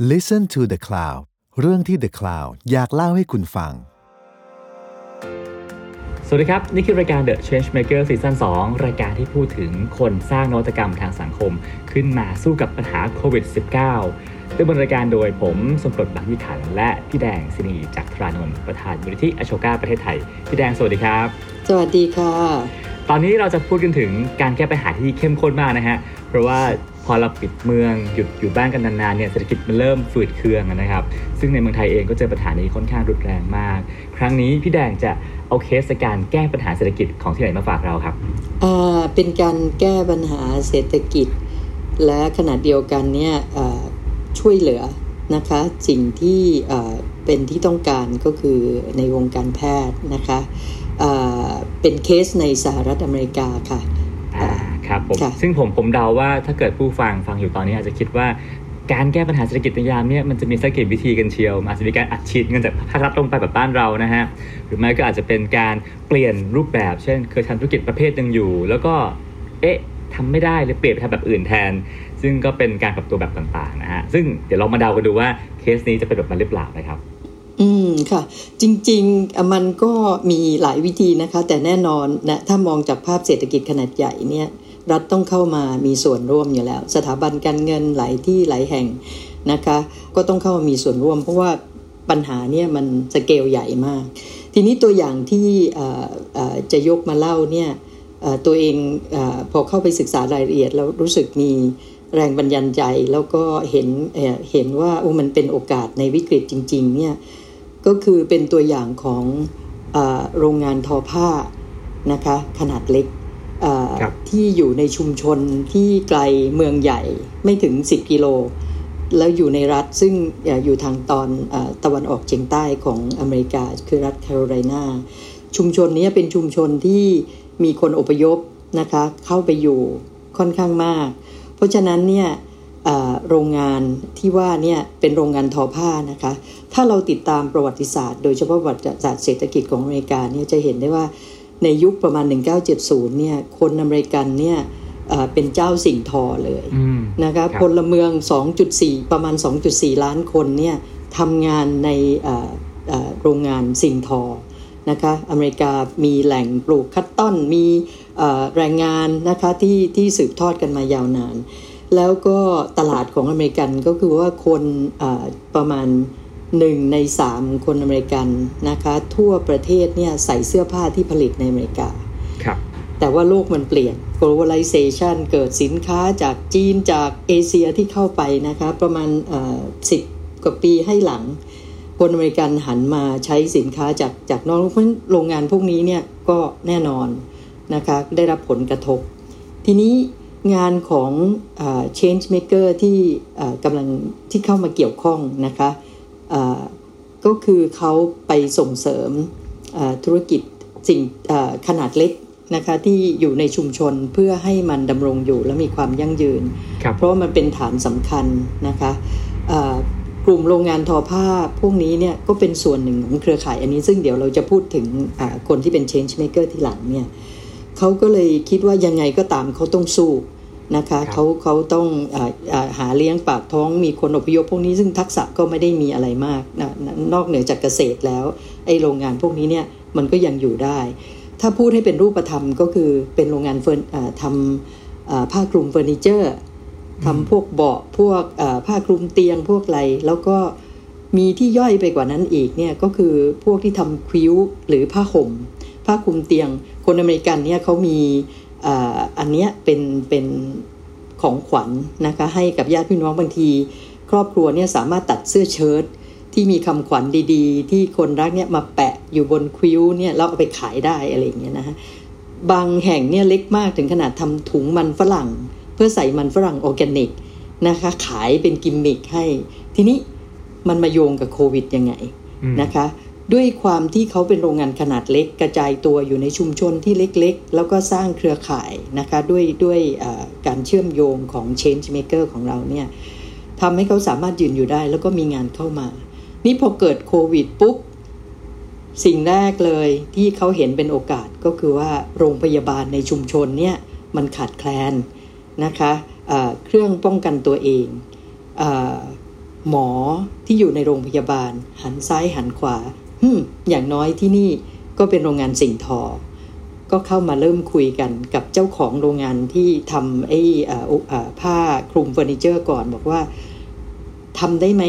Listen to the Cloud เรื่องที่ The Cloud อยากเล่าให้คุณฟัง สวัสดีครับ นี่คือรายการ The Changemaker ซีซั่น2 รายการที่พูดถึงคนสร้างนวัตกรรมทางสังคม ขึ้นมาสู้กับปัญหาโควิด -19 ดยบนรายการโดยผมสมกดบางยิขัน และพี่แดงสินีจากทรานนท์ประธานมูลนิธิอโชกาประเทศไทย พี่แดงสวัสดีครับ สวัสดีค่ะ ตอนนี้เราจะพูดกันถึงการแก้ปัญหาที่เข้มข้นมากนะฮะเพราะว่า พอเราปิดเมืองหยุดอยู่บ้านกันนานๆเนี่ยเศรษฐกิจมันเริ่มฝืดเคืองนะครับ ซึ่งในเมืองไทยเองก็เจอปัญหานี้ค่อนข้างรุนแรงมาก ครั้งนี้พี่แดงจะเอาเคสการแก้ปัญหาเศรษฐกิจของที่ไหนมาฝากเราครับเป็นการแก้ปัญหาเศรษฐกิจ และขณะเดียวกันเนี่ยช่วยเหลือนะคะสิ่งที่เป็นที่ต้องการก็คือในวงการแพทย์นะคะเป็นเคสในสหรัฐอเมริกาค่ะ ครับผมซึ่งผมผมเดาว่าถ้าเกิดผู้ฟังฟังอยู่ตอนนี้อาจจะคิดว่าการแก้ปัญหาเศรษฐกิจในยามนี้มันจะมีสักกี่วิธีกันเชียวอาจจะมีการอัดฉีดเงินจากภาครัฐลงไปแบบบ้านเรานะฮะหรือไม่ก็อาจจะเป็นการเปลี่ยนรูปแบบ เช่น เคยทำธุรกิจประเภทหนึ่งอยู่ แล้วก็เอ๊ะทำไม่ได้เลยเปลี่ยนไปทำแบบอื่นแทน ซึ่งก็เป็นการปรับตัวแบบต่างๆนะฮะซึ่งเดี๋ยวเรามาเดากันดูว่าเคสนี้จะเป็นแบบนั้นหรือเปล่านะครับอืมค่ะ จริงๆมันก็มีหลายวิธีนะคะ แต่แน่นอนนะถ้ามองจากภาพเศรษฐกิจขนาดใหญ่เนี่ย รัฐต้องเข้ามามีส่วนร่วมอยู่แล้ว สถาบันการเงินหลายที่หลายแห่งนะคะ ก็ต้องเข้ามามีส่วนร่วม เพราะว่าปัญหาเนี่ยมันสเกลใหญ่มาก ทีนี้ตัวอย่างที่จะยกมาเล่าเนี่ยตัวเองอพอเข้าไปศึกษารายละเอียดแล้วรู้สึกมีแรงบัญญัติใจแล้วก็เห็นเห็นว่าโอ้มันเป็นโอกาสในวิกฤตจริงๆเนี่ยก็คือเป็นตัวอย่างของอโรงงานทอผ้านะคะขนาดเล็ก ที่อยู่ในชุมชนที่ไกลเมืองใหญ่ไม่ถึง 10 กิโล แล้วอยู่ในรัฐซึ่งอยู่ทางตอนอตะวันออกเฉียงใต้ของอเมริกาคือรัฐแคโรไลนาชุมชนนี้เป็นชุมชนที่มีคนอพยพนะคะเข้าไปอยู่ค่อนข้างมาก เพราะฉะนั้นเนี่ยโรงงานที่ว่าเนี่ยเป็นโรงงานทอผ้านะคะ ถ้าเราติดตามประวัติศาสตร์ โดยเฉพาะประวัติศาสตร์เศรษฐกิจของอเมริกาเนี่ยจะเห็นได้ว่า ในยุคประมาณ 1970 เนี่ย คนอเมริกันเนี่ยเป็นเจ้าสิ่งทอเลยนะคะพลเมือง 2.4 ประมาณ 2.4 ล้านคนเนี่ยทำงานในโรงงานสิ่งทอนะคะอเมริกามีแหล่งปลูกคัตตอนมีแรงงานนะคะที่ที่สืบทอดกันมายาวนาน แล้วก็ตลาดของอเมริกันก็คือว่าคนประมาณ หนึ่งในสามคนอเมริกันนะคะ ทั่วประเทศเนี่ยใส่เสื้อผ้าที่ผลิตในอเมริกาครับแต่ว่าโลกมันเปลี่ยน globalization เกิดสินค้าจากจีนจากเอเชียที่เข้าไปนะคะ ประมาณสิบกว่าปีให้หลัง คนอเมริกันหันมาใช้สินค้าจากจากนอกเพราะโรงงานพวกนี้เนี่ยก็แน่นอนนะคะได้รับผลกระทบ ทีนี้งานของ change maker ที่กำลังที่เข้ามาเกี่ยวข้องนะคะ ก็คือเขาไปส่งเสริมธุรกิจสิ่งขนาดเล็กนะคะที่อยู่ในชุมชนเพื่อให้มันดำรงอยู่และมีความยั่งยืน เพราะมันเป็นฐานสำคัญนะคะกลุ่มโรงงานทอผ้าพวกนี้เนี่ยก็เป็นส่วนหนึ่งของเครือข่ายอันนี้ซึ่งเดี๋ยวเราจะพูดถึงคนที่เป็น change maker ที่หลังเนี่ยเขาก็เลยคิดว่ายังไงก็ตามเขาต้องสู้ นะคะเขาเขาต้องอหาเลี้ยงปากท้องมีคนอพยพพวกนี้ซึ่งทักษะก็ไม่ได้มีอะไรมากนะนอกเหนือจากเกษตรแล้วไอ้โรงงานพวกนี้เนี่ยมันก็ยังอยู่ได้ ถ้าพูดให้เป็นรูปธรรมก็คือเป็นโรงงานเฟิร์นทำผ้าคลุมเฟอร์นิเจอร์ทำพวกเบาะพวกผ้าคลุมเตียงพวกอะไรแล้วก็มีที่ย่อยไปกว่านั้นอีกเนี่ยก็คือพวกที่ทำคิ้วหรือผ้าห่มผ้าคลุมเตียง คนอเมริกันเนี่ยเขามี อันนี้เป็นเป็นของขวัญนนะคะให้กับญาติพี่น้องบางที ครอบครัวเนี่ยสามารถตัดเสื้อเชิ้ตที่มีคำขวัญดีๆ ที่คนรักเนี่ยมาแปะอยู่บนคิ้วเนี่ยแล้วเอาไปขายได้อะไรอย่างเงี้ยนะฮะบางแห่งเนี่ยเล็กมากถึงขนาดทำถุงมันฝรั่ง เพื่อใส่มันฝรั่งออร์แกนิกนะคะขายเป็นกิมมิคให้ ทีนี้มันมาโยงกับโควิดยังไงนะคะ ด้วยความที่เขาเป็นโรงงานขนาดเล็กกระจายตัวอยู่ในชุมชนที่เล็กๆ แล้วก็สร้างเครือข่ายนะคะด้วยด้วยการเชื่อมโยงของ change maker ของเราเนี่ยทำให้เขาสามารถยืนอยู่ได้ แล้วก็มีงานเข้ามา นี่พอเกิดโควิดปุ๊บสิ่งแรกเลยที่เขาเห็นเป็นโอกาสก็คือว่าโรงพยาบาลในชุมชนเนี่ยมันขาดแคลนนะคะะเครื่องป้องกันตัวเองอหมอที่อยู่ในโรงพยาบาล หันซ้ายหันขวา ฮึอย่างน้อยที่นี่ก็เป็นโรงงานสิ่งทอ ก็เข้ามาเริ่มคุยกันกับเจ้าของโรงงานที่ทำไอ้ผ้าคลุมเฟอร์นิเจอร์ก่อนบอกว่าทำได้ไหม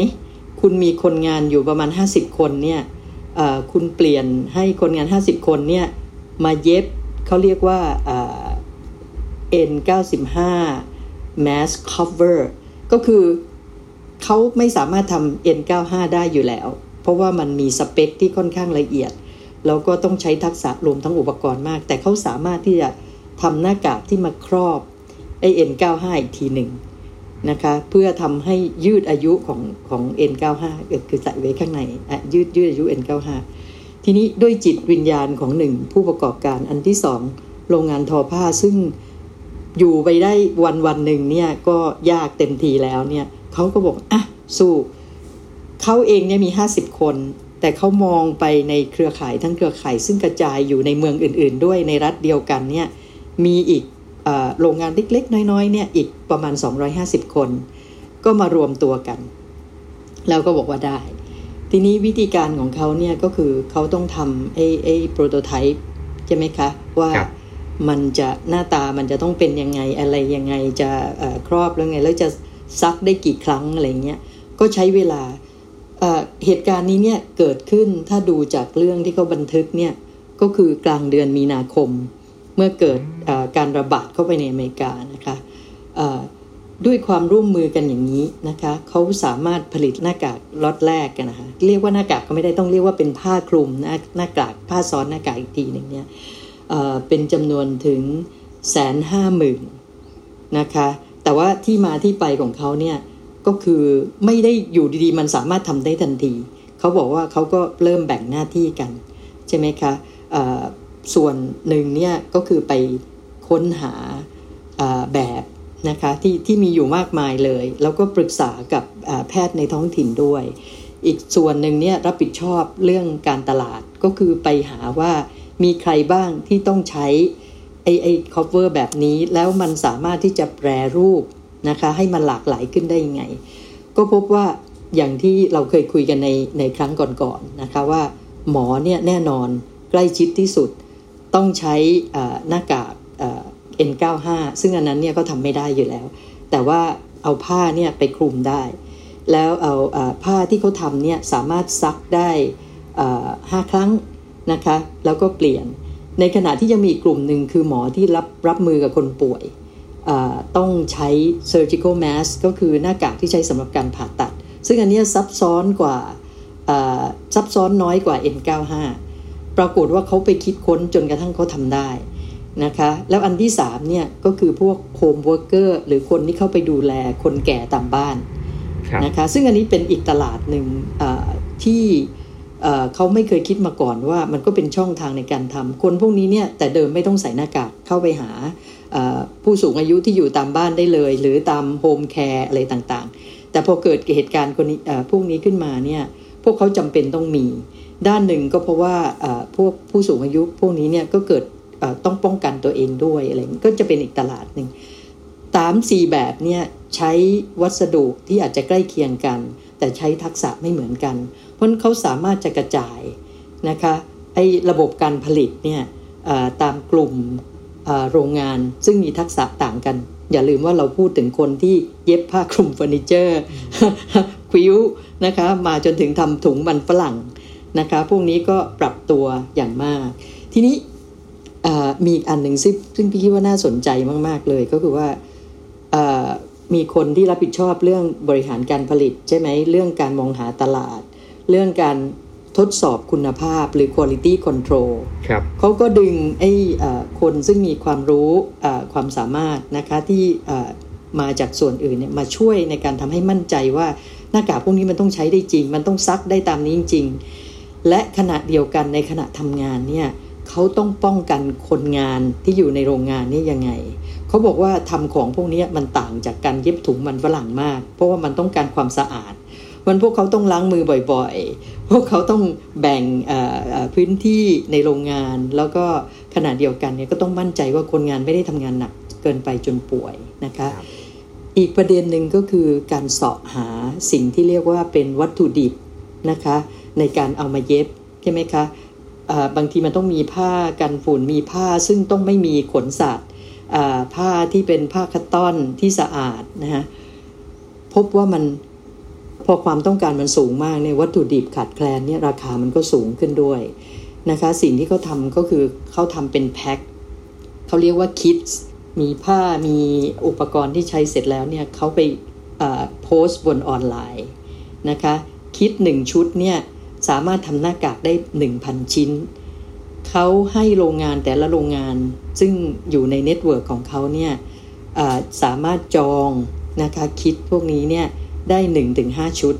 คุณมีคนงานอยู่ประมาณ 50 คนเนี่ยคุณเปลี่ยนให้คนงาน 50 คนเนี่ยมาเย็บเขาเรียกว่า N95 mask cover ก็คือเขาไม่สามารถทำ N95 ได้อยู่แล้ว เพราะว่ามันมีสเปคที่ค่อนข้างละเอียด แล้วก็ต้องใช้ทักษะรวมทั้งอุปกรณ์มาก แต่เขาสามารถที่จะทำหน้ากากที่มาครอบไอ N95 อีกทีหนึ่งนะคะเพื่อทำให้ยืดอายุของของ N95 คือใส่ไว้ข้างในยืดยืดอายุ N95 ทีนี้ด้วยจิตวิญญาณของหนึ่งผู้ประกอบการอันที่สองโรงงานทอผ้าซึ่งอยู่ไปได้วันวันหนึ่งเนี่ยก็ยากเต็มทีแล้วเนี่ยเขาก็บอกอะสู้ เขาเองเนี่ยมีห้าสิบคน แต่เขามองไปในเครือข่ายทั้งเครือข่าย ซึ่งกระจายอยู่ในเมืองอื่น ๆ ด้วยในรัฐเดียวกันเนี่ยมีอีกโรงงานเล็ก ๆ น้อย ๆ เนี่ยอีกประมาณ 250 คน ก็มารวมตัวกัน แล้วก็บอกว่าได้ ทีนี้วิธีการของเขาเนี่ยก็คือเขาต้องทำไอ้ไอ้โปรโตไทป์ใช่ไหมคะ ว่ามันจะหน้าตามันจะต้องเป็นยังไงอะไรยังไงจะครอบแล้วไง แล้วจะซักได้กี่ครั้งอะไรเงี้ยก็ใช้เวลา เหตุการณ์นี้เนี่ยเกิดขึ้นถ้าดูจากเรื่องที่เขาบันทึกเนี่ยก็คือกลางเดือนมีนาคม เมื่อเกิดการระบาดเข้าไปในอเมริกานะคะด้วยความร่วมมือกันอย่างนี้นะคะเขาสามารถผลิตหน้ากากล็อตแรกกันนะคะเรียกว่าหน้ากากก็ไม่ได้ต้องเรียกว่าเป็นผ้าคลุมหน้าหน้ากากผ้าซ้อนหน้ากากอีกทีหนึ่งเนี่ยเป็นจำนวนถึงแสนห้าหมื่นนะคะแต่ว่าที่มาที่ไปของเขาเนี่ย ก็คือไม่ได้อยู่ดีๆ มันสามารถทำได้ทันที เขาบอกว่าเขาก็เริ่มแบ่งหน้าที่กัน ใช่ไหมคะส่วนหนึ่งเนี่ยก็คือไปค้นหาแบบนะคะที่ที่มีอยู่มากมายเลย แล้วก็ปรึกษากับแพทย์ในท้องถิ่นด้วย อีกส่วนหนึ่งเนี่ยรับผิดชอบเรื่องการตลาดก็คือไปหาว่ามีใครบ้างที่ต้องใช้ไอไอ cover แบบนี้แล้วมันสามารถที่จะแปรรูป นะคะ ให้มันหลากหลายขึ้นได้ยังไง ก็พบว่าอย่างที่เราเคยคุยกันในในครั้งก่อนๆนนะคะว่าหมอเนี่ยแน่นอนใกล้ชิดที่สุดต้องใช้หน้ากาก N95 ซึ่งอันนั้นเนี่ยก็ทำไม่ได้อยู่แล้ว แต่ว่าเอาผ้าเนี่ยไปคลุมได้ แล้วเอาผ้าที่เขาทำเนี่ยสามารถซักได้ห้าครั้งนะคะ แล้วก็เปลี่ยน ในขณะที่ยังมีกลุ่มหนึ่งคือหมอที่รับรับมือกับคนป่วย ต้องใช้ surgical mask ก็คือหน้ากากที่ใช้สำหรับการผ่าตัด ซึ่งอันนี้ซับซ้อนกว่าซับซ้อนน้อยกว่า N95 ปรากฏว่าเขาไปคิดค้นจนกระทั่งเขาทำได้นะคะแล้วอันที่3เนี่ยก็คือพวก home worker หรือคนที่เข้าไปดูแลคนแก่ตามบ้านนะคะซึ่งอันนี้เป็นอีกตลาดหนึ่งที่เขาไม่เคยคิดมาก่อนว่ามันก็เป็นช่องทางในการทำคนพวกนี้เนี่ยแต่เดิมไม่ต้องใส่หน้ากากเข้าไปหา ผู้สูงอายุที่อยู่ตามบ้านได้เลย หรือตามโฮมแคร์อะไรต่างๆ แต่พอเกิดเหตุการณ์คนนี้พวกนี้ขึ้นมาเนี่ยพวกเขาจำเป็นต้องมี ด้านหนึ่งก็เพราะว่าพวกผู้สูงอายุพวกนี้เนี่ยก็เกิดต้องป้องกันตัวเองด้วยอะไรก็จะเป็นอีกตลาดหนึ่งสามสี่แบบเนี่ยใช้วัสดุที่อาจจะใกล้เคียงกัน แต่ใช้ทักษะไม่เหมือนกัน เพราะเขาสามารถจะกระจายนะคะไอ้ระบบการผลิตเนี่ยตามกลุ่ม โรงงานซึ่งมีทักษะต่างกัน อย่าลืมว่าเราพูดถึงคนที่เย็บผ้าคลุมเฟอร์นิเจอร์ควิวนะคะมาจนถึงทำถุงมันฝรั่งนะคะพวกนี้ก็ปรับตัวอย่างมาก ทีนี้มีอีกอันหนึ่งซึ่งซึ่งพี่คิดว่าน่าสนใจมาก ๆ เลยก็คือว่ามีคนที่รับผิดชอบเรื่องบริหารการผลิต ใช่ไหมเรื่องการมองหาตลาด เรื่องการ ทดสอบคุณภาพหรือ quality control ครับเขาก็ดึงไอ้คนซึ่งมีความรู้ความสามารถนะคะที่มาจากส่วนอื่นเนี่ยมาช่วยในการทำให้มั่นใจว่าหน้ากากพวกนี้มันต้องใช้ได้จริง มันต้องซักได้ตามนี้จริงๆและขณะเดียวกันในขณะทำงานเนี่ยเขาต้องป้องกันคนงานที่อยู่ในโรงงานนี่ยังไงเขาบอกว่าทำของพวกนี้มันต่างจากการเย็บถุงมันฝรั่งมาก เพราะว่ามันต้องการความสะอาด มันพวกเขาต้องล้างมือบ่อยๆ พวกเขาต้องแบ่งพื้นที่ในโรงงาน แล้วก็ขณะเดียวกันเนี่ยก็ต้องมั่นใจว่าคนงานไม่ได้ทำงานหนักเกินไปจนป่วยนะคะอีกประเด็นหนึ่งก็คือการเสาะหาสิ่งที่เรียกว่าเป็นวัตถุดิบนะคะ ในการเอามาเย็บใช่ไหมคะบางทีมันต้องมีผ้ากันฝุ่นมีผ้าซึ่งต้องไม่มีขนสัตว์ผ้าที่เป็นผ้าคัตตอนที่สะอาดนะฮะพบว่ามัน พอความต้องการมันสูงมากในวัตถุดิบขาดแคลนเนี่ยราคามันก็สูงขึ้นด้วยนะคะ สิ่งที่เขาทำก็คือเขาทำเป็นแพ็คเขาเรียกว่าคิดมีผ้ามีอุปกรณ์ที่ใช้เสร็จแล้วเนี่ยเขาไปโพสต์บนออนไลน์นะคะคิดหนึ่งชุดเนี่ยสามารถทำหน้ากากได้ 1,000 ชิ้น เขาให้โรงงานแต่ละโรงงานซึ่งอยู่ใน network ของเขาเนี่ยสามารถจองนะคะ kit พวกนี้เนี่ย ได้ 1-5 ชุด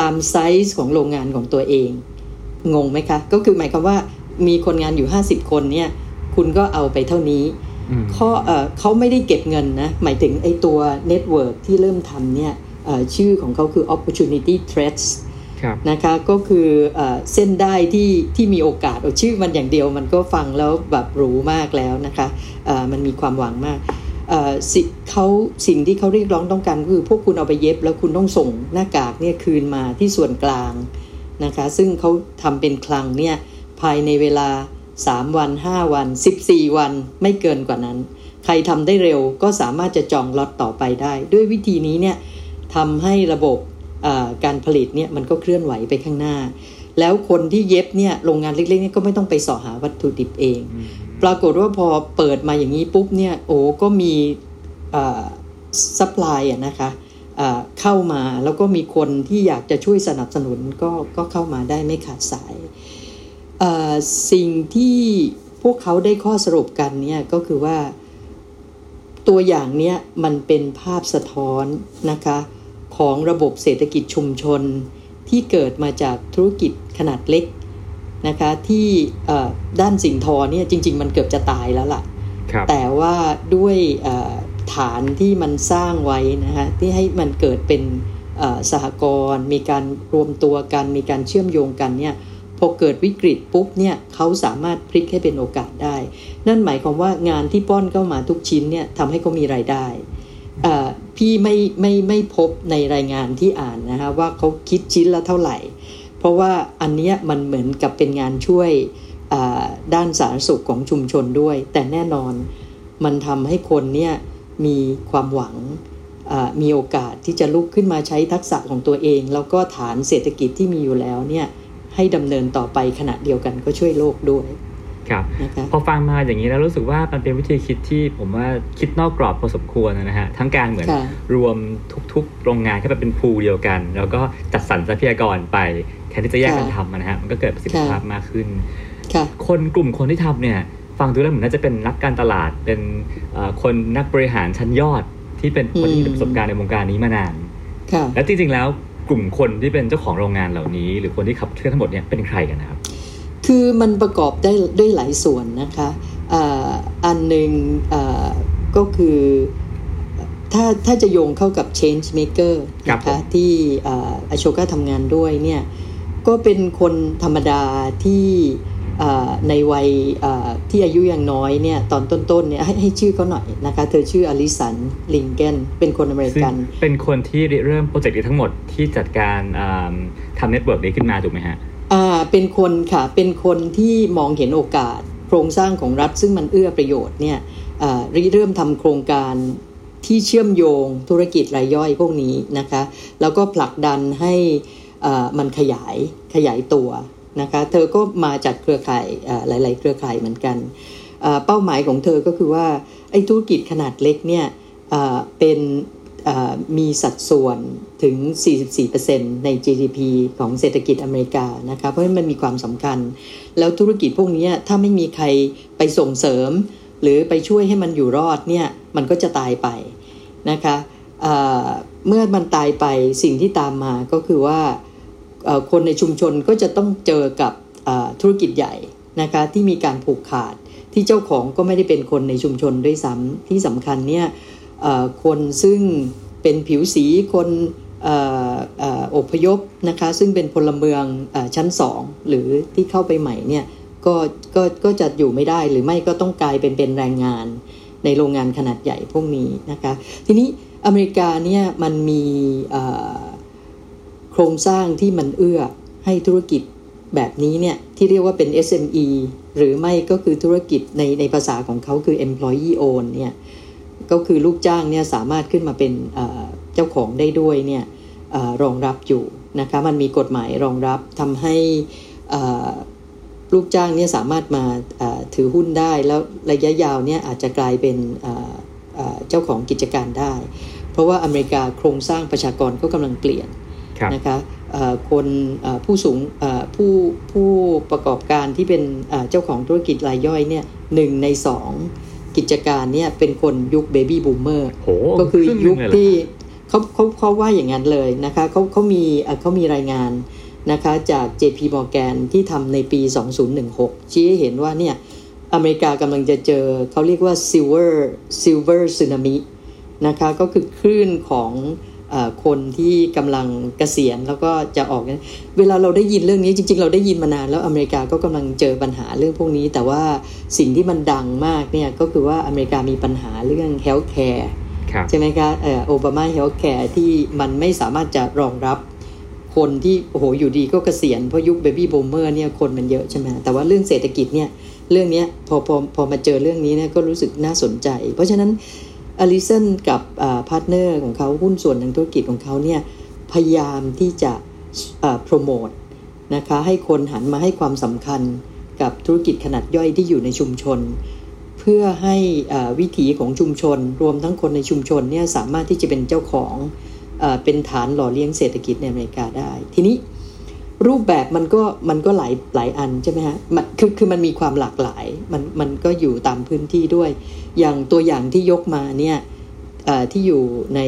ตามไซส์ของโรงงานของตัวเอง งงไหมคะ ก็คือหมายความว่ามีคนงานอยู่ 50 คนเนี่ย คุณก็เอาไปเท่านี้ข้อเขาไม่ได้เก็บเงินนะ หมายถึงไอตัว network ที่เริ่มทำเนี่ยชื่อของเขาคือ Opportunity Threads นะคะก็คืออเส้นได้ที่ที่มีโอกาสชื่อมันอย่างเดียวมันก็ฟังแล้วแบบหรูมากแล้วนะคะะมันมีความหวังมากสิ เขาสิ่งที่เขาเรียกร้องต้องการคือ พวกคุณเอาไปเย็บแล้วคุณต้องส่งหน้ากากเนี่ยคืนมาที่ส่วนกลางนะคะ ซึ่งเขาทำเป็นคลังเนี่ยภายในเวลา 3 วัน 5 วัน 14 วันไม่เกินกว่านั้น ใครทำได้เร็วก็สามารถจะจองล็อตต่อไปได้ ด้วยวิธีนี้เนี่ยทำให้ระบบการผลิตเนี่ยมันก็เคลื่อนไหวไปข้างหน้า แล้วคนที่เย็บเนี่ยโรงงานเล็กๆเนี่ยก็ไม่ต้องไปเสาะหาวัตถุดิบเอง ปรากฏว่าพอเปิดมาอย่างนี้ปุ๊บเนี่ยโอ้ก็มี supply นะคะเข้ามาแล้วก็มีคนที่อยากจะช่วยสนับสนุนก็ก็เข้ามาได้ไม่ขาดสายสิ่งที่พวกเขาได้ข้อสรุปกันเนี่ยก็คือว่าตัวอย่างเนี้ยมันเป็นภาพสะท้อนนะคะของระบบเศรษฐกิจชุมชนที่เกิดมาจากธุรกิจขนาดเล็ก นะคะที่ด้านสิ่งทอเนี่ยจริง ๆ มันเกือบจะตายแล้วล่ะ แต่ว่าด้วยฐานที่มันสร้างไว้นะคะที่ให้มันเกิดเป็นสหกรณ์มีการรวมตัวกัน มีการเชื่อมโยงกันเนี่ยพอเกิดวิกฤตปุ๊บเนี่ยเขาสามารถพลิกให้เป็นโอกาสได้ นั่นหมายความว่างานที่ป้อนเข้ามาทุกชิ้นเนี่ยทำให้เขามีรายได้พี่ไม่ไม่ไม่พบในรายงานที่อ่านนะคะว่าเขาคิดชิ้นละเท่าไหร่ เพราะว่าอันนี้มันเหมือนกับเป็นงานช่วยด้านสาธารณสุขของชุมชนด้วย แต่แน่นอนมันทำให้คนเนี่ยมีความหวังมีโอกาสที่จะลุกขึ้นมาใช้ทักษะของตัวเอง แล้วก็ฐานเศรษฐกิจที่มีอยู่แล้วเนี่ยให้ดำเนินต่อไปขณะเดียวกันก็ช่วยโลกด้วยครับพอฟังมาอย่างนี้แล้วรู้สึกว่ามันเป็นวิธีคิดที่ผมว่าคิดนอกกรอบพอสมควรนะฮะทั้งการเหมือนรวมทุกๆโรงงานเข้าไปเป็นพูเดียวกัน แล้วก็จัดสรรทรัพยากรไปแทนที่จะแยกกันทำนะฮะมันก็เกิดประสิทธิภาพมากขึ้นคนกลุ่มคนที่ทำเนี่ยฟังดูแล้วเหมือนน่าจะเป็นนักการตลาดเป็นคนนักบริหารชั้นยอดที่เป็นคนที่มีประสบการณ์ในวงการนี้มานานและจริงๆแล้วกลุ่มคนที่เป็นเจ้าของโรงงานเหล่านี้ หรือคนที่ขับเคลื่อนทั้งหมดเนี่ยเป็นใครกันนะครับ คือมันประกอบได้ด้วยหลายส่วนนะคะอันหนึ่งก็คือถ้าถ้าจะโยงเข้ากับ change maker นะคะที่อโชก้าทำงานด้วยเนี่ย ก็เป็นคนธรรมดาที่ในวัยที่อายุยังน้อยเนี่ยตอนต้นๆเนี่ยให้ให้ชื่อเขาหน่อยนะคะ เธอชื่ออลิสันลิงเกนเป็นคนอเมริกัน เป็นคนที่เริ่ม project นี้ทั้งหมดที่จัดการทำ network นี้ขึ้นมาถูกไหมฮะอ่าเป็นคนค่ะ เป็นคนที่มองเห็นโอกาส โครงสร้างของรัฐซึ่งมันเอื้อประโยชน์เนี่ยริเริ่มทำโครงการที่เชื่อมโยงธุรกิจรายย่อยพวกนี้นะคะ แล้วก็ผลักดันให้ มันขยายขยายตัวนะคะเธอก็มาจากเครือข่ายหลาย ๆ เครือข่ายเหมือนกันเป้าหมายของเธอก็คือว่าไอ้ธุรกิจขนาดเล็กเนี่ยเป็นมีสัดส่วนถึง 44%ใน GDP ของเศรษฐกิจอเมริกานะคะเพราะมันมีความสำคัญ แล้วธุรกิจพวกนี้ถ้าไม่มีใครไปส่งเสริม หรือไปช่วยให้มันอยู่รอดเนี่ยมันก็จะตายไปนะคะ เมื่อมันตายไปสิ่งที่ตามมาก็คือว่าคนในชุมชนก็จะต้องเจอกับธุรกิจใหญ่นะคะที่มีการผูกขาดที่เจ้าของก็ไม่ได้เป็นคนในชุมชนด้วยซ้ำที่สำคัญเนี่ยคนซึ่งเป็นผิวสีคนอพยพนะคะซึ่งเป็นพลเมืองอชั้นสองหรือที่เข้าไปใหม่เนี่ยก็ก็ก็จะอยู่ไม่ได้หรือไม่ก็ต้องกลายเป็นเป็นแรงงานในโรงงานขนาดใหญ่พวกนี้นะคะ ทีนี้ อเมริกาเนี่ยมันมีโครงสร้างที่มันเอื้อให้ธุรกิจแบบนี้เนี่ยที่เรียกว่าเป็น SME หรือไม่ก็คือธุรกิจในในภาษาของเขาคือ employee own เนี่ยก็คือลูกจ้างเนี่ยสามารถขึ้นมาเป็นเจ้าของได้ด้วยเนี่ยรองรับอยู่นะคะมันมีกฎหมายรองรับทำให้ลูกจ้างเนี่ยสามารถมาถือหุ้นได้แล้วระยะยาวเนี่ยอาจจะกลายเป็นเจ้าของกิจการได้ เพราะว่าอเมริกาโครงสร้างประชากรก็กำลังเปลี่ยนนะคะคนผู้สูงผู้ผู้ประกอบการที่เป็นเจ้าของธุรกิจรายย่อยเนี่ยหนึ่งในสองกิจการเนี่ยเป็นคนยุคเบบี้บูมเมอร์ก็คือยุคที่เขาเขาเขาว่าอย่างนั้นเลยนะคะเขาเขามีเขามีรายงานนะคะจาก JP Morgan ที่ทำในปี 2016 ชี้ให้เห็นว่าเนี่ยอเมริกากำลังจะเจอเขาเรียกว่า silver silver tsunami นะคะก็คือคลื่นของคนที่กำลังเกษียณแล้วก็จะออก เวลาเราได้ยินเรื่องนี้จริง ๆ เราได้ยินมานานแล้วอเมริกาก็กำลังเจอปัญหาเรื่องพวกนี้ แต่ว่าสิ่งที่มันดังมากเนี่ยก็คือว่าอเมริกามีปัญหาเรื่อง health care ใช่ไหมคะโอบามา health care ที่มันไม่สามารถจะรองรับคนที่โอ้โหอยู่ดีก็เกษียณเพราะยุค baby boomer เนี่ยคนมันเยอะใช่ไหมแต่ว่าเรื่องเศรษฐกิจเนี่ยเรื่องนี้พอพอพอมาเจอเรื่องนี้เนี่ยก็รู้สึกน่าสนใจ เพราะฉะนั้น อลิสันกับ partner ของเขาหุ้นส่วนทางธุรกิจของเขาเนี่ยพยายามที่จะโปรโมทนะคะให้คนหันมาให้ความสำคัญกับธุรกิจขนาดย่อยที่อยู่ในชุมชน เพื่อให้วิถีของชุมชน รวมทั้งคนในชุมชนเนี่ยสามารถที่จะเป็นเจ้าของเป็นฐานหล่อเลี้ยงเศรษฐกิจในอเมริกาได้ ทีนี้ รูปแบบมันก็มันก็หลายหลายอันใช่ไหมฮะมันคือคือมันมีความหลากหลายมันมันก็อยู่ตามพื้นที่ด้วย อย่างตัวอย่างที่ยกมาเนี่ยที่อยู่ใน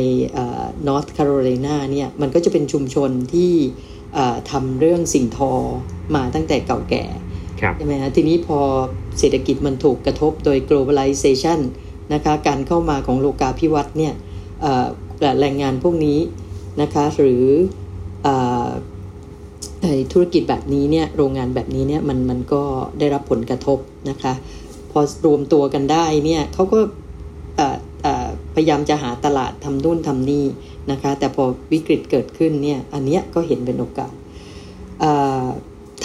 นอร์ทแคโรไลนาเนี่ยมันก็จะเป็นชุมชนที่ทำเรื่องสิ่งทอมาตั้งแต่เก่าแก่ใช่ไหมฮะทีนี้พอเศรษฐกิจมันถูกกระทบโดย globalization นะคะการเข้ามาของโลกาภิวัตน์เนี่ยแรงงานพวกนี้นะคะหรือ ธุรกิจแบบนี้เนี่ยโรงงานแบบนี้เนี่ยมันมันก็ได้รับผลกระทบนะคะ พอรวมตัวกันได้เนี่ยเขาก็พยายามจะหาตลาดทำนู่นทำนี่นะคะ แต่พอวิกฤตเกิดขึ้นเนี่ยอันเนี้ยก็เห็นเป็นโอกาส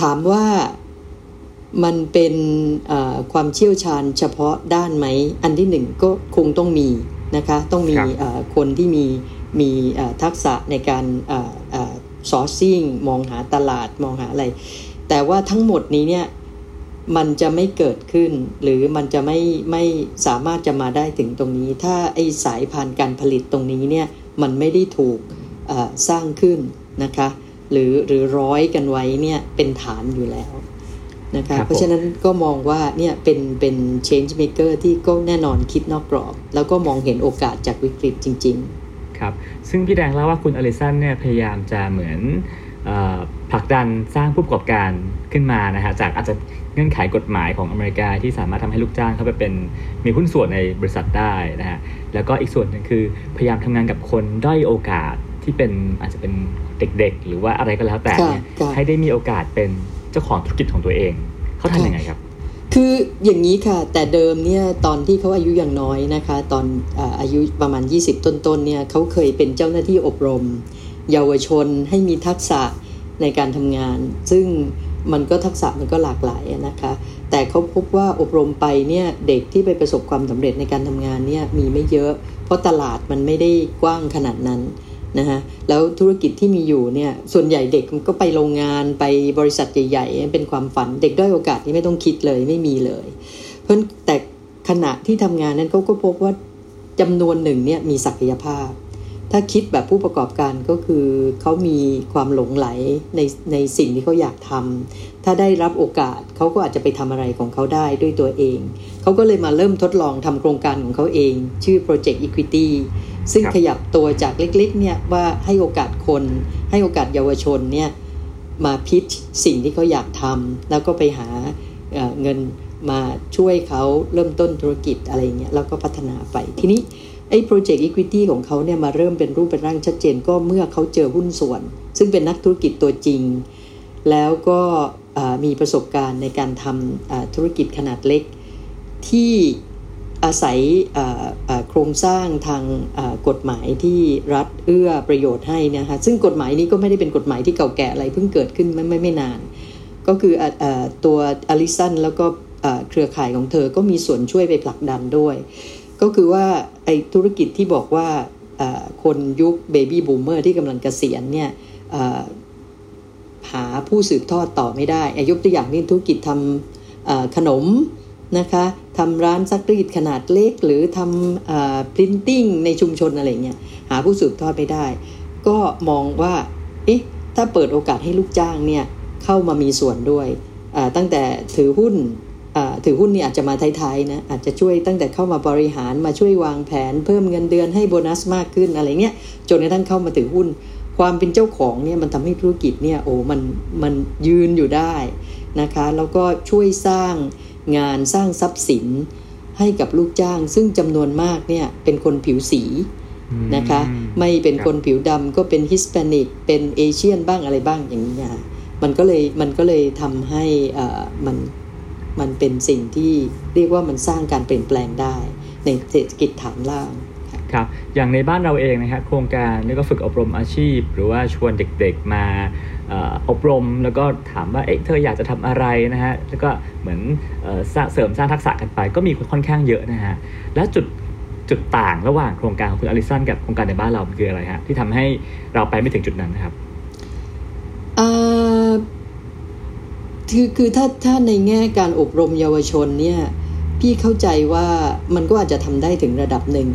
ถามว่ามันเป็นความเชี่ยวชาญเฉพาะด้านไหม อันที่หนึ่งก็คงต้องมีนะคะ ต้องมีคนที่มีมีทักษะในการ ซอร์ซิ่งมองหาตลาดมองหาอะไร แต่ว่าทั้งหมดนี้เนี่ยมันจะไม่เกิดขึ้น หรือมันจะไม่ไม่สามารถจะมาได้ถึงตรงนี้ ถ้าไอสายพันธุ์การผลิตตรงนี้เนี่ยมันไม่ได้ถูกสร้างขึ้นนะคะหรือหรือร้อยกันไว้เนี่ยเป็นฐานอยู่แล้วนะคะเพราะฉะนั้นก็มองว่าเนี่ยเป็นเป็น change maker ที่ก็แน่นอนคิดนอกกรอบ แล้วก็มองเห็นโอกาสจากวิกฤตจริง ๆ ครับซึ่งพี่แดงเล่าว่าคุณอลิสันเนี่ยพยายามจะเหมือนผลักดันสร้างผู้ประกอบการขึ้นมานะฮะจากอาจจะเงื่อนไขกฎหมายของอเมริกาที่สามารถทำให้ลูกจ้างเข้าไปเป็นมีหุ้นส่วนในบริษัทได้นะฮะแล้วก็อีกส่วนหนึ่งคือพยายามทำงานกับคนด้อยโอกาสที่เป็นอาจจะเป็นเด็กๆ หรือว่าอะไรก็แล้วแต่เนี่ยให้ได้มีโอกาสเป็นเจ้าของธุรกิจของตัวเองเขาทำยังไงครับ คืออย่างนี้ค่ะ แต่เดิมเนี่ยตอนที่เขาอายุอย่างน้อยนะคะ ตอนอายุประมาณ 20 ต้นๆเนี่ยเขาเคยเป็นเจ้าหน้าที่อบรม เยาวชนให้มีทักษะในการทำงาน ซึ่งมันก็ทักษะมันก็หลากหลายนะคะ แต่เขาพบว่าอบรมไปเนี่ยเด็กที่ไปประสบความสำเร็จในการทำงานเนี่ยมีไม่เยอะ เพราะตลาดมันไม่ได้กว้างขนาดนั้น นะฮะแล้วธุรกิจที่มีอยู่เนี่ยส่วนใหญ่เด็กก็ไปโรงงานไปบริษัทใหญ่ๆ เป็นความฝันเด็กด้อยโอกาสนี่ไม่ต้องคิดเลยไม่มีเลย เพราะแต่ขณะที่ทำงานนั้นเขาก็พบว่าจำนวนหนึ่งเนี่ยมีศักยภาพ ถ้าคิดแบบผู้ประกอบการก็คือเขามีความหลงไหลในในสิ่งที่เขาอยากทำถ้าได้รับโอกาสเขาก็อาจจะไปทำอะไรของเขาได้ด้วยตัวเอง เขาก็เลยมาเริ่มทดลองทำโครงการของเขาเอง ชื่อ Project Equity ซึ่งขยับตัวจากเล็กๆเนี่ยว่าให้โอกาสคน ให้โอกาสเยาวชนเนี่ยมาพิชสิ่งที่เขาอยากทำแล้วก็ไปหาเงินมาช่วยเขาเริ่มต้นธุรกิจอะไรเงี้ยแล้วก็พัฒนาไปทีนี้ไอ้ Project Equity ของเขาเนี่ยมาเริ่มเป็นรูปเป็นร่างชัดเจนก็เมื่อเขาเจอหุ้นส่วน ซึ่งเป็นนักธุรกิจตัวจริง แล้วก็มีประสบการณ์ในการทำธุรกิจขนาดเล็กที่ อาศัยโครงสร้างทางกฎหมายที่รัฐเอื้อประโยชน์ให้นะคะซึ่งกฎหมายนี้ก็ไม่ได้เป็นกฎหมายที่เก่าแก่อะไรเพิ่งเกิดขึ้นไม่ไม่ไม่นาน ก็คือตัวอลิสันแล้วก็เครือข่ายของเธอก็มีส่วนช่วยไปผลักดันด้วย ก็คือว่าไอ้ธุรกิจที่บอกว่าคนยุค baby boomer ที่กำลังเกษียณเนี่ยหาผู้สืบทอดต่อไม่ได้อยกตัวอย่างนี้ธุรกิจทำขนม นะคะทำร้านซักรีดขนาดเล็ก หรือทำพรินติ้งในชุมชนอะไรเงี้ยหาผู้สืบทอดไม่ได้ ก็มองว่าเอ๊ะถ้าเปิดโอกาสให้ลูกจ้างเนี่ยเข้ามามีส่วนด้วย ตั้งแต่ถือหุ้นถือหุ้นนี่อาจจะมาท้ายๆนะอาจจะช่วยตั้งแต่เข้ามาบริหารมาช่วยวางแผน เพิ่มเงินเดือนให้โบนัสมากขึ้นอะไรเงี้ยจนกระทั่งเข้ามาถือหุ้น ความเป็นเจ้าของเนี่ยมันทำให้ธุรกิจเนี่ยโอ้มันมันยืนอยู่ได้นะคะ แล้วก็ช่วยสร้าง งานสร้างทรัพย์สินให้กับลูกจ้าง ซึ่งจำนวนมากเนี่ยเป็นคนผิวสีนะคะ ไม่เป็นคนผิวดำก็เป็นฮิสแปนิกเป็นเอเชียนบ้างอะไรบ้างอย่างนี้มันก็เลยมันก็เลยทำให้มันมันเป็นสิ่งที่เรียกว่ามันสร้างการเปลี่ยนแปลงได้ในเศรษฐกิจฐานล่างครับอย่างในบ้านเราเองนะครับโครงการนี่ก็ฝึกอบรมอาชีพ หรือว่าชวนเด็กๆมา อบรมแล้วก็ถามว่าเอ๊ะเธออยากจะทำอะไรนะฮะแล้วก็เหมือนเสริมสร้างทักษะกันไป ก็มีค่อนข้างเยอะนะฮะแล้วจุดจุดต่างระหว่างโครงการของคุณอลิสันกับโครงการในบ้านเราคืออะไรฮะที่ทำให้เราไปไม่ถึงจุดนั้นนะครับคือคือถ้าถ้าในแง่การอบรมเยาวชนเนี่ยพี่เข้าใจว่ามันก็อาจจะทำได้ถึงระดับหนึ่ง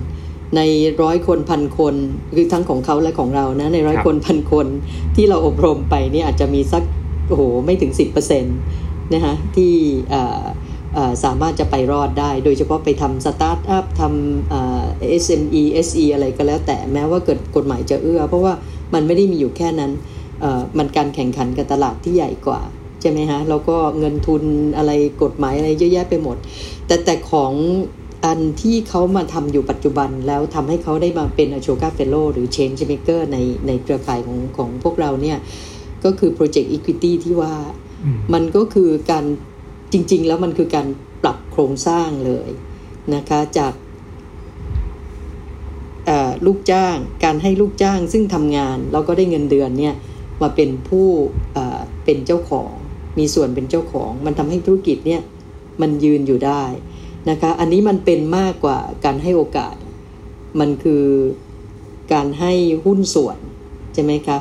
ในร้อยคนพันคนคือทั้งของเขาและของเรานะในร้อยคนพันคนที่เราอบรมไปนี่อาจจะมีสักโอ้โหไม่ถึง 10%นะคะที่สามารถจะไปรอดได้ โดยเฉพาะไปทำสตาร์ทอัพทำ SME SE อะไรก็แล้วแต่แม้ว่าเกิดกฎหมายจะเอื้อ เพราะว่ามันไม่ได้มีอยู่แค่นั้นมันการแข่งขันกับตลาดที่ใหญ่กว่าใช่ไหมฮะแล้วก็เงินทุนอะไรกฎหมายอะไรเยอะแยะไปหมด แต่แต่ของ อันที่เขามาทำอยู่ปัจจุบันแล้วทำให้เขาได้มาเป็นอโชกาเฟโลหรือ Change Maker ในในเครือข่ายของของพวกเราเนี่ยก็คือ Project Equity ที่ว่ามันก็คือการจริง ๆ แล้วมันคือการปรับโครงสร้างเลยนะคะจากลูกจ้างการให้ลูกจ้างซึ่งทำงานแล้วก็ได้เงินเดือนเนี่ยมาเป็นผู้เป็นเจ้าของ มีส่วนเป็นเจ้าของ มันทำให้ธุรกิจเนี่ยมันยืนอยู่ได้ นะคะ อันนี้มันเป็นมากกว่าการให้โอกาส มันคือการให้หุ้นส่วน ใช่ไหมคะ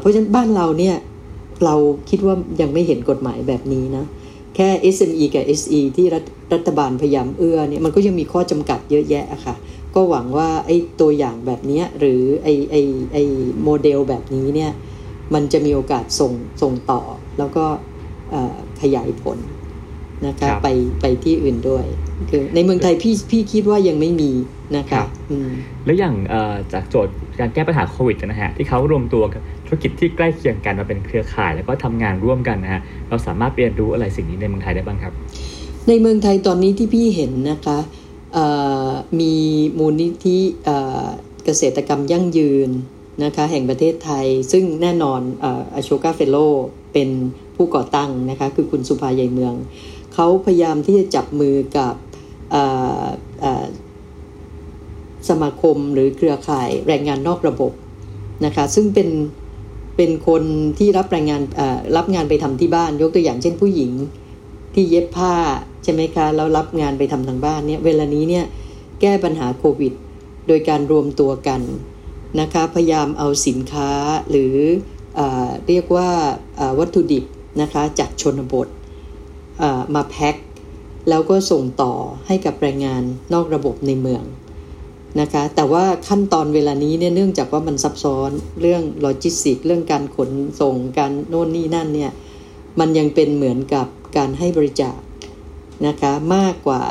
เพราะฉะนั้นบ้านเราเนี่ย เราคิดว่ายังไม่เห็นกฎหมายแบบนี้นะ แค่ SME กับ SE ที่รัฐรัฐบาลพยายามเอื้อเนี่ยมันก็ยังมีข้อจำกัดเยอะแยะอะค่ะ ก็หวังว่าไอ้ตัวอย่างแบบนี้หรือไอ้ไอ้ไอ้โมเดลแบบนี้เนี่ยมันจะมีโอกาสส่งส่งต่อ แล้วก็ขยายผล นะคะไปไปที่อื่นด้วยคือในเมืองไทยพี่พี่คิดว่ายังไม่มีนะคะแล้วอย่างจากโจทย์การแก้ปัญหาโควิดนะฮะที่เขารวมตัวกับธุรกิจที่ใกล้เคียงกันมาเป็นเครือข่าย แล้วก็ทำงานร่วมกันนะฮะเราสามารถเรียนรู้อะไรสิ่งนี้ในเมืองไทยได้บ้างครับ ในเมืองไทยตอนนี้ที่พี่เห็นนะคะมีมูลนิธิเกษตรกรรมยั่งยืนนะคะแห่งประเทศไทย ซึ่งแน่นอนอโชกาเฟโลเป็นผู้ก่อตั้งนะคะคือคุณสุภาใหญ่เมือง เขาพยายามที่จะจับมือกับสมาคมหรือเครือข่ายแรงงานนอกระบบนะคะซึ่งเป็นเป็นคนที่รับแรงงานรับงานไปทำที่บ้าน ยกตัวอย่างเช่นผู้หญิงที่เย็บผ้าใช่ไหมคะแล้วรับงานไปทำทางบ้านเนี่ยเวลานี้เนี่ยแก้ปัญหาโควิด โดยการรวมตัวกันนะคะพยายามเอาสินค้าหรืออเรียกว่าวัตถุดิบนะคะจากชนบท มาแพ็คแล้วก็ส่งต่อให้กับแรงงานนอกระบบในเมืองนะคะแต่ว่าขั้นตอนเวลานี้เนี่ยเนื่องจากว่ามันซับซ้อนเรื่องโลจิสติก เรื่องการขนส่งการโน่นนี่นั่นเนี่ยมันยังเป็นเหมือนกับการให้บริจาคนะคะมากกว่า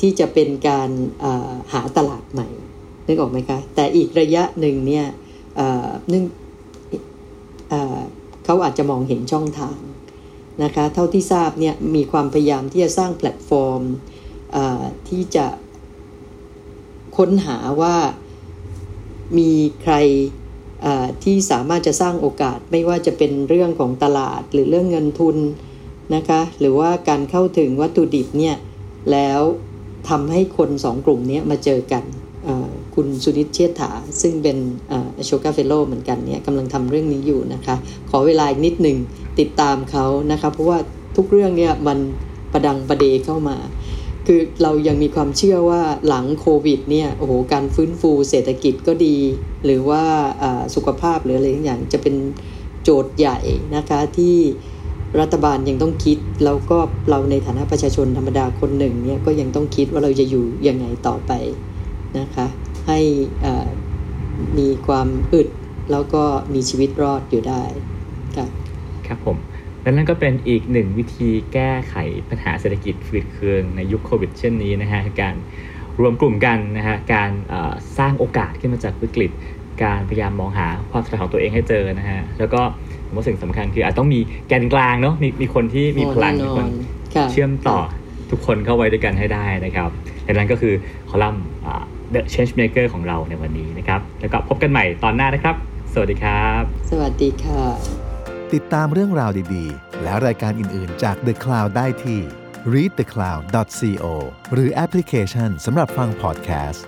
ที่จะเป็นการหาตลาดใหม่นึกออกไหมคะแต่อีกระยะหนึ่งเนี่ยนึงเขาอาจจะมองเห็นช่องทาง นะคะเท่าที่ทราบเนี่ยมีความพยายามที่จะสร้างแพลตฟอร์มที่จะค้นหาว่ามีใครที่สามารถจะสร้างโอกาสไม่ว่าจะเป็นเรื่องของตลาดหรือเรื่องเงินทุนนะคะหรือว่าการเข้าถึงวัตถุดิบเนี่ยแล้วทำให้คนสองกลุ่มนี้มาเจอกัน คุณสุนิตเชษฐา ซึ่งเป็นโชกาเฟโลเหมือนกันเนี่ยกำลังทำเรื่องนี้อยู่นะคะ ขอเวลาอีกนิดหนึ่งติดตามเขานะคะ เพราะว่าทุกเรื่องเนี่ยมันประดังประเดเข้ามา คือเรายังมีความเชื่อว่าหลังโควิดเนี่ยโอ้โหการฟื้นฟูเศรษฐกิจก็ดี หรือว่าสุขภาพหรืออะไรอย่างจะเป็นโจทย์ใหญ่นะคะที่รัฐบาลยังต้องคิดแล้วก็เราในฐานะประชาชนธรรมดาคนหนึ่งเนี่ยก็ยังต้องคิดว่าเราจะอยู่ยังไงต่อไปนะคะ ให้มีความอึดแล้วก็มีชีวิตรอดอยู่ได้ครับครับผมและนั่นก็เป็นอีกหนึ่งวิธีแก้ไขปัญหาเศรษฐกิจฝืดเคืองในยุคโควิด เช่นนี้นะฮะการรวมกลุ่มกันนะฮะการสร้างโอกาสขึ้นมาจากวิกฤต การพยายามมองหาความสำคัญของตัวเองให้เจอนะฮะแล้วก็ผมว่าสิ่งสำคัญคืออาจต้องมีแกนกลางเนาะมีมีคนที่มีพลังมีคนเชื่อมต่อทุกคนเข้าไว้ด้วยกันให้ได้นะครับดังนั้นก็คือคอลัมน์ The Change Maker ของเราในวันนี้นะครับ แล้วก็พบกันใหม่ตอนหน้านะครับ สวัสดีครับ สวัสดีค่ะ ติดตามเรื่องราวดีๆ และรายการอื่นๆจาก The Cloud ได้ที่ readthecloud.co หรือแอปพลิเคชันสำหรับฟังพอดแคสต์